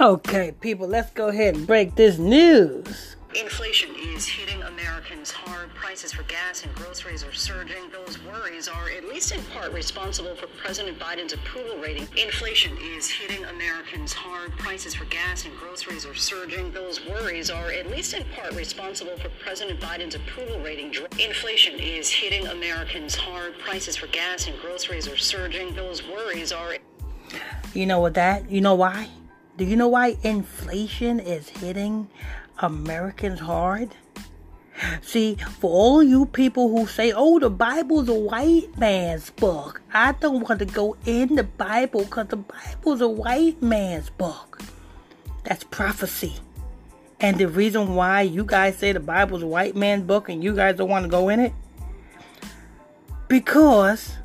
Okay, people, let's go ahead and break this news. Inflation is hitting Americans hard. Prices for gas and groceries are surging. Those worries are at least in part responsible for President Biden's approval rating. Inflation is hitting Americans hard. Prices for gas and groceries are surging. Those worries are at least in part responsible for President Biden's approval rating. Inflation is hitting Americans hard. Prices for gas and groceries are surging. Those worries are. You know what that? You know why? Do you know why inflation is hitting Americans hard? See, for all you people who say, oh, the Bible's a white man's book, I don't want to go in the Bible because the Bible's a white man's book. That's prophecy. And the reason why you guys say the Bible's a white man's book and you guys don't want to go in it? Because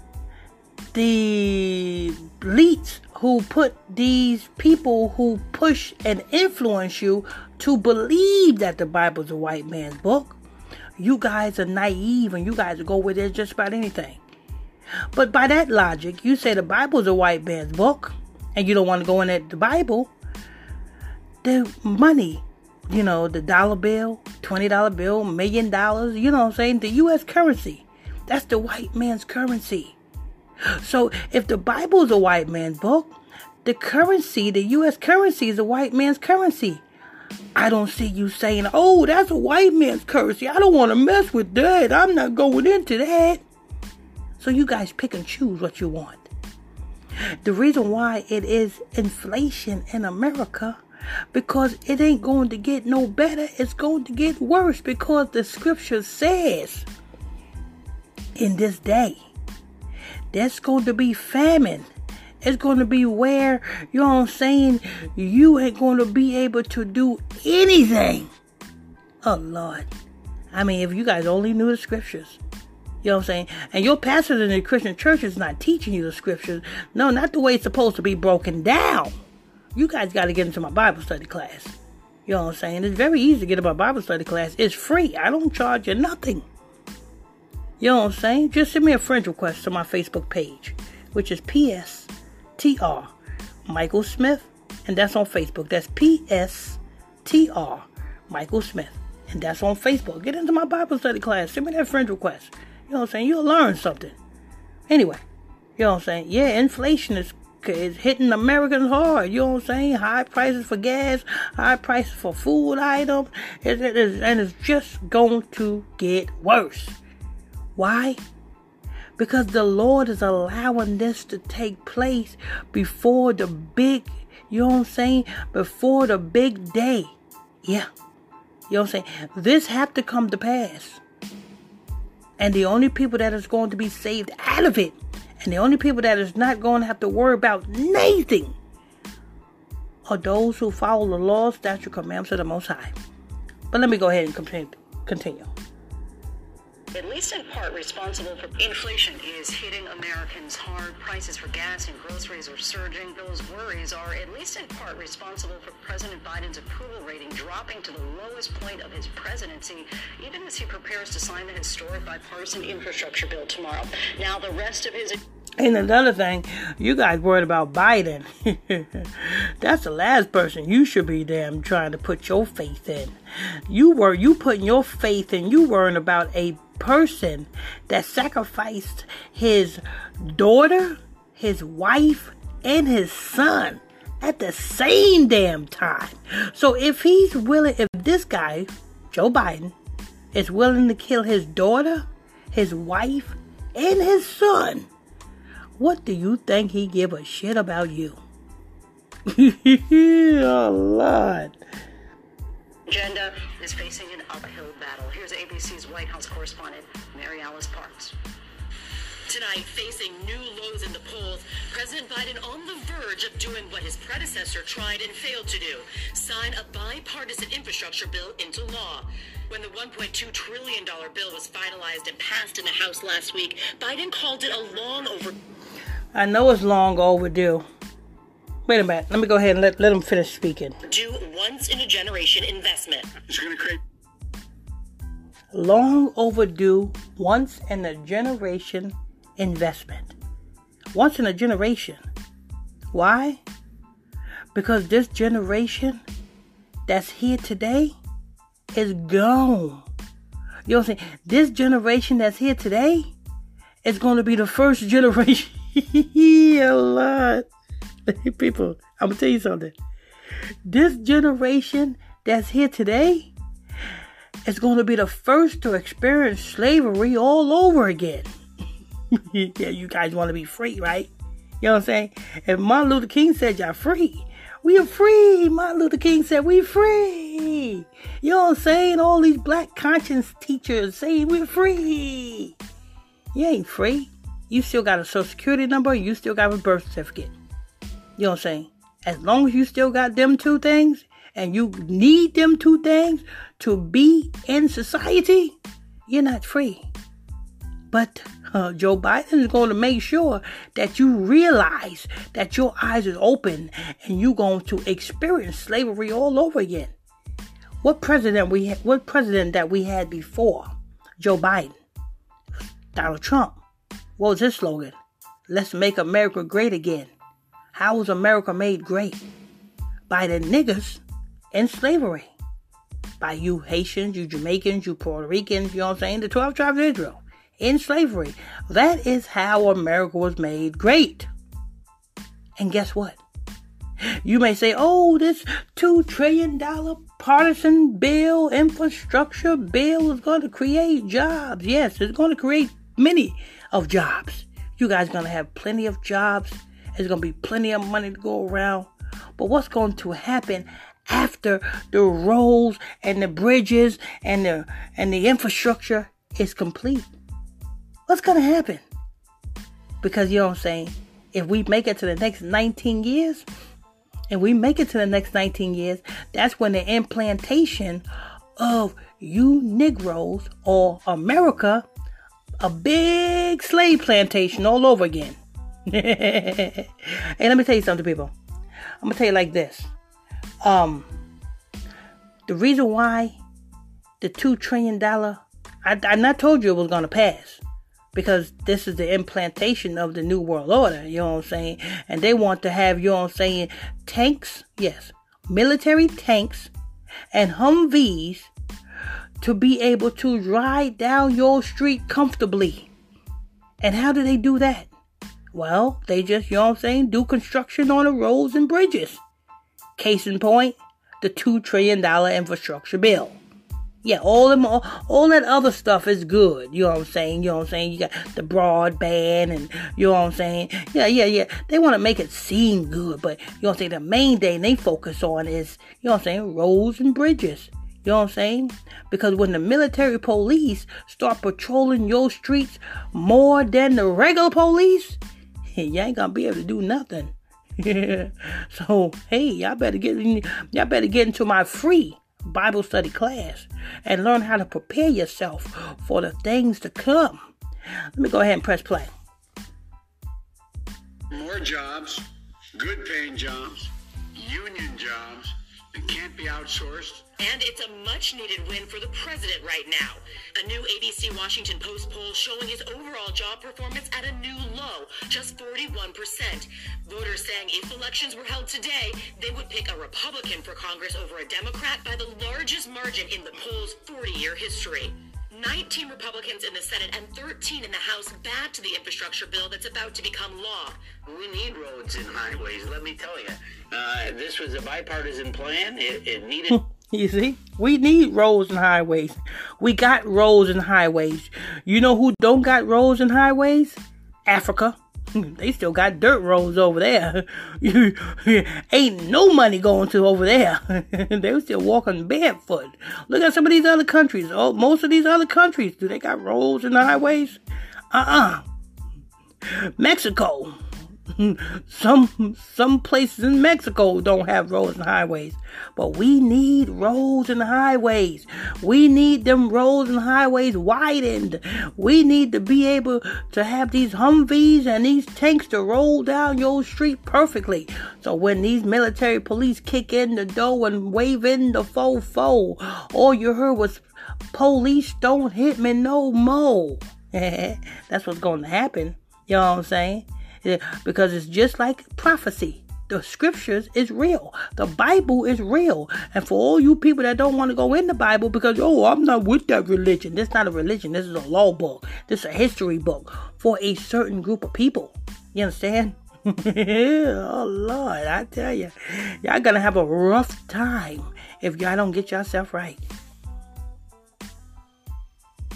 the elites who put these people who push and influence you to believe that the Bible's a white man's book. You guys are naive and you guys go with it just about anything. But by that logic, you say the Bible's a white man's book and you don't want to go in at the Bible. The money, you know, the dollar bill, $20 bill, million dollars, you know what I'm saying? The US currency. That's the white man's currency. So if the Bible is a white man's book, the currency, the US currency is a white man's currency. I don't see you saying, oh, that's a white man's currency. I don't want to mess with that. I'm not going into that. So you guys pick and choose what you want. The reason why it is inflation in America because it ain't going to get no better. It's going to get worse because the scripture says in this day there's going to be famine. It's going to be where, you know what I'm saying, you ain't going to be able to do anything. Oh, Lord. I mean, if you guys only knew the scriptures. You know what I'm saying? And your pastor in the Christian church is not teaching you the scriptures. No, not the way it's supposed to be broken down. You guys got to get into my Bible study class. You know what I'm saying? It's very easy to get into my Bible study class. It's free. I don't charge you nothing. You know what I'm saying? Just send me a friend request to my Facebook page, which is PSTR Michael Smith, and that's on Facebook. That's PSTR Michael Smith, and that's on Facebook. Get into my Bible study class. Send me that friend request. You know what I'm saying? You'll learn something. Anyway, you know what I'm saying? Yeah, inflation is is hitting Americans hard. You know what I'm saying? High prices for gas, high prices for food items, it, it is, and it's just going to get worse. Why? Because the Lord is allowing this to take place before the big, you know what I'm saying? Before the big day. Yeah. You know what I'm saying? This have to come to pass. And the only people that is going to be saved out of it, and the only people that is not going to have to worry about nothing, are those who follow the law, statute, commandments of the Most High. But let me go ahead and continue at least in part responsible for inflation is hitting Americans hard. Prices for gas and groceries are surging. Those worries are at least in part responsible for President Biden's approval rating dropping to the lowest point of his presidency, even as he prepares to sign the historic bipartisan infrastructure bill tomorrow. Now, the rest of his and another thing, you guys worried about Biden. That's the last person you should be damn trying to put your faith in. You were you putting your faith in you worrying about a person that sacrificed his daughter, his wife, and his son at the same damn time. So if he's willing, if this guy, Joe Biden, is willing to kill his daughter, his wife, and his son, what do you think he give a shit about you? oh Lord agenda is facing an uphill battle. Here's ABC's White House correspondent, Mary Alice Parks. Tonight, facing new lows in the polls, President Biden on the verge of doing what his predecessor tried and failed to do sign a bipartisan infrastructure bill into law. When the $1.2 trillion bill was finalized and passed in the House last week, Biden called it a long overdue. I know it's long overdue. Wait a minute. Let me go ahead and let, let him finish speaking. Do once in a generation investment. It's going to create long overdue, once in a generation investment. Once in a generation. Why? Because this generation that's here today is gone. You know what I'm saying? This generation that's here today is going to be the first generation. a lot. People, I'm to tell you something. This generation that's here today is going to be the first to experience slavery all over again. yeah, you guys want to be free, right? You know what I'm saying? If Martin Luther King said y'all free, we are free. Martin Luther King said we free. You know what I'm saying? All these black conscience teachers saying we're free. You ain't free. You still got a social security number. You still got a birth certificate. You know what I'm saying? As long as you still got them two things and you need them two things to be in society, you're not free. But uh, Joe Biden is going to make sure that you realize that your eyes is open and you're going to experience slavery all over again. What president we ha- what president that we had before Joe Biden? Donald Trump. What was his slogan? Let's make America great again. How was America made great? By the niggers in slavery. By you Haitians, you Jamaicans, you Puerto Ricans, you know what I'm saying? The 12 tribes of Israel in slavery. That is how America was made great. And guess what? You may say, oh, this $2 trillion partisan bill, infrastructure bill is going to create jobs. Yes, it's going to create many of jobs. You guys going to have plenty of jobs. There's going to be plenty of money to go around. But what's going to happen after the roads and the bridges and the and the infrastructure is complete? What's going to happen? Because you know what I'm saying? If we make it to the next 19 years, and we make it to the next 19 years, that's when the implantation of you Negroes or America, a big slave plantation all over again. hey, let me tell you something, people. I'm gonna tell you like this. Um, the reason why the two trillion dollar, I, I not told you it was gonna pass because this is the implantation of the New World Order, you know what I'm saying? And they want to have, you know what I'm saying, tanks, yes, military tanks and Humvees to be able to ride down your street comfortably. And how do they do that? Well, they just, you know what I'm saying, do construction on the roads and bridges. Case in point, the $2 trillion infrastructure bill. Yeah, all them all, all that other stuff is good. You know what I'm saying? You know what I'm saying? You got the broadband and you know what I'm saying? Yeah, yeah, yeah. They want to make it seem good, but you know what I'm saying? The main thing they focus on is, you know what I'm saying, roads and bridges. You know what I'm saying? Because when the military police start patrolling your streets more than the regular police, you ain't gonna be able to do nothing. so hey, y'all better get y'all better get into my free Bible study class and learn how to prepare yourself for the things to come. Let me go ahead and press play. More jobs, good paying jobs, union jobs that can't be outsourced. And it's a much needed win for the president right now. A new ABC Washington Post poll showing his overall job performance at a new low, just 41%. Voters saying if elections were held today, they would pick a Republican for Congress over a Democrat by the largest margin in the poll's 40 year history. 19 Republicans in the Senate and 13 in the House backed the infrastructure bill that's about to become law. We need roads and highways, let me tell you. Uh, this was a bipartisan plan. It, it needed. You see, we need roads and highways. We got roads and highways. You know who don't got roads and highways? Africa. They still got dirt roads over there. Ain't no money going to over there. they still walking barefoot. Look at some of these other countries. Oh, most of these other countries, do they got roads and highways? Uh-uh. Mexico. some some places in Mexico don't have roads and highways, but we need roads and highways. We need them roads and highways widened. We need to be able to have these Humvees and these tanks to roll down your street perfectly. So when these military police kick in the door and wave in the fo fo, all you heard was police don't hit me no more. That's what's going to happen. You know what I'm saying? Because it's just like prophecy. the scriptures is real. The Bible is real. And for all you people that don't want to go in the Bible because, oh, I'm not with that religion. This is not a religion. This is a law book. This is a history book for a certain group of people. You understand? oh, Lord, I tell you. Y'all gonna have a rough time if y'all don't get yourself right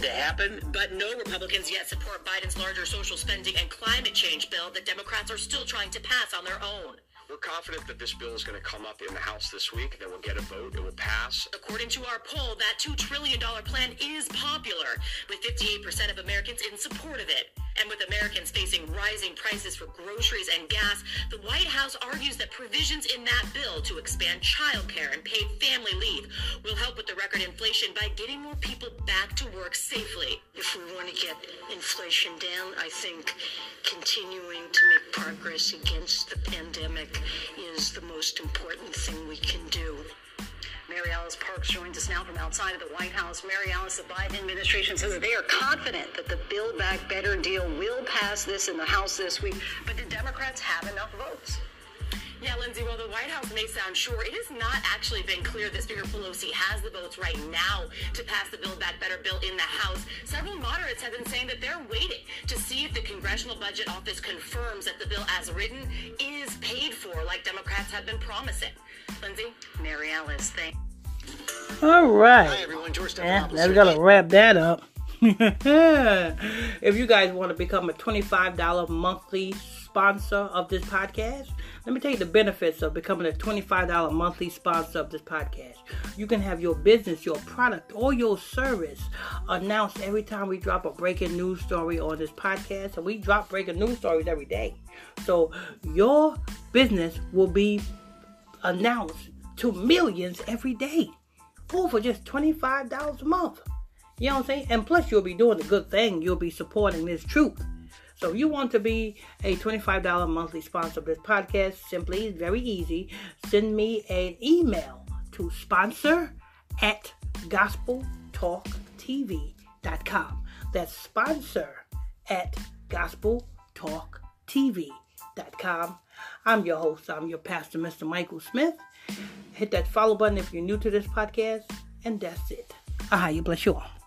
to happen. But no Republicans yet support Biden's larger social spending and climate change bill that Democrats are still trying to pass on their own. We're confident that this bill is going to come up in the House this week, that we'll get a vote, it will pass. According to our poll, that $2 trillion plan is popular, with 58% of Americans in support of it. And with Americans facing rising prices for groceries and gas, the White House argues that provisions in that bill to expand childcare and paid family leave will help with the record inflation by getting more people back to work safely. If we want to get inflation down, I think continuing to make progress against the pandemic is the most important thing we can do. Mary Alice Parks joins us now from outside of the White House. Mary Alice, the Biden administration says they are confident that the Build Back Better deal will pass this in the House this week. But do Democrats have enough votes? Yeah, Linsey, while the White House may sound sure, it has not actually been clear that Speaker Pelosi has the votes right now to pass the Build Back Better bill in the House. Several moderates have been saying that they're waiting to see if the Congressional Budget Office confirms that the bill as written is paid for, like Democrats have been promising. Linsey? Mary Alice, thank All right. Hi, everyone. George Yeah, Stephanopoulos let's here. gotta wrap that up. if you guys want to become a $25 monthly sponsor of this podcast, let me tell you the benefits of becoming a $25 monthly sponsor of this podcast. You can have your business, your product, or your service announced every time we drop a breaking news story on this podcast. And we drop breaking news stories every day. So your business will be announced to millions every day. All for just $25 a month. You know what I'm saying? And plus, you'll be doing a good thing. You'll be supporting this truth. So if you want to be a $25 monthly sponsor of this podcast, simply, very easy. Send me an email to sponsor at gospeltalktv.com. That's sponsor at gospeltalktv.com. I'm your host. I'm your pastor, Mr. Michael Smith. Hit that follow button if you're new to this podcast, and that's it. Ah, you bless you all.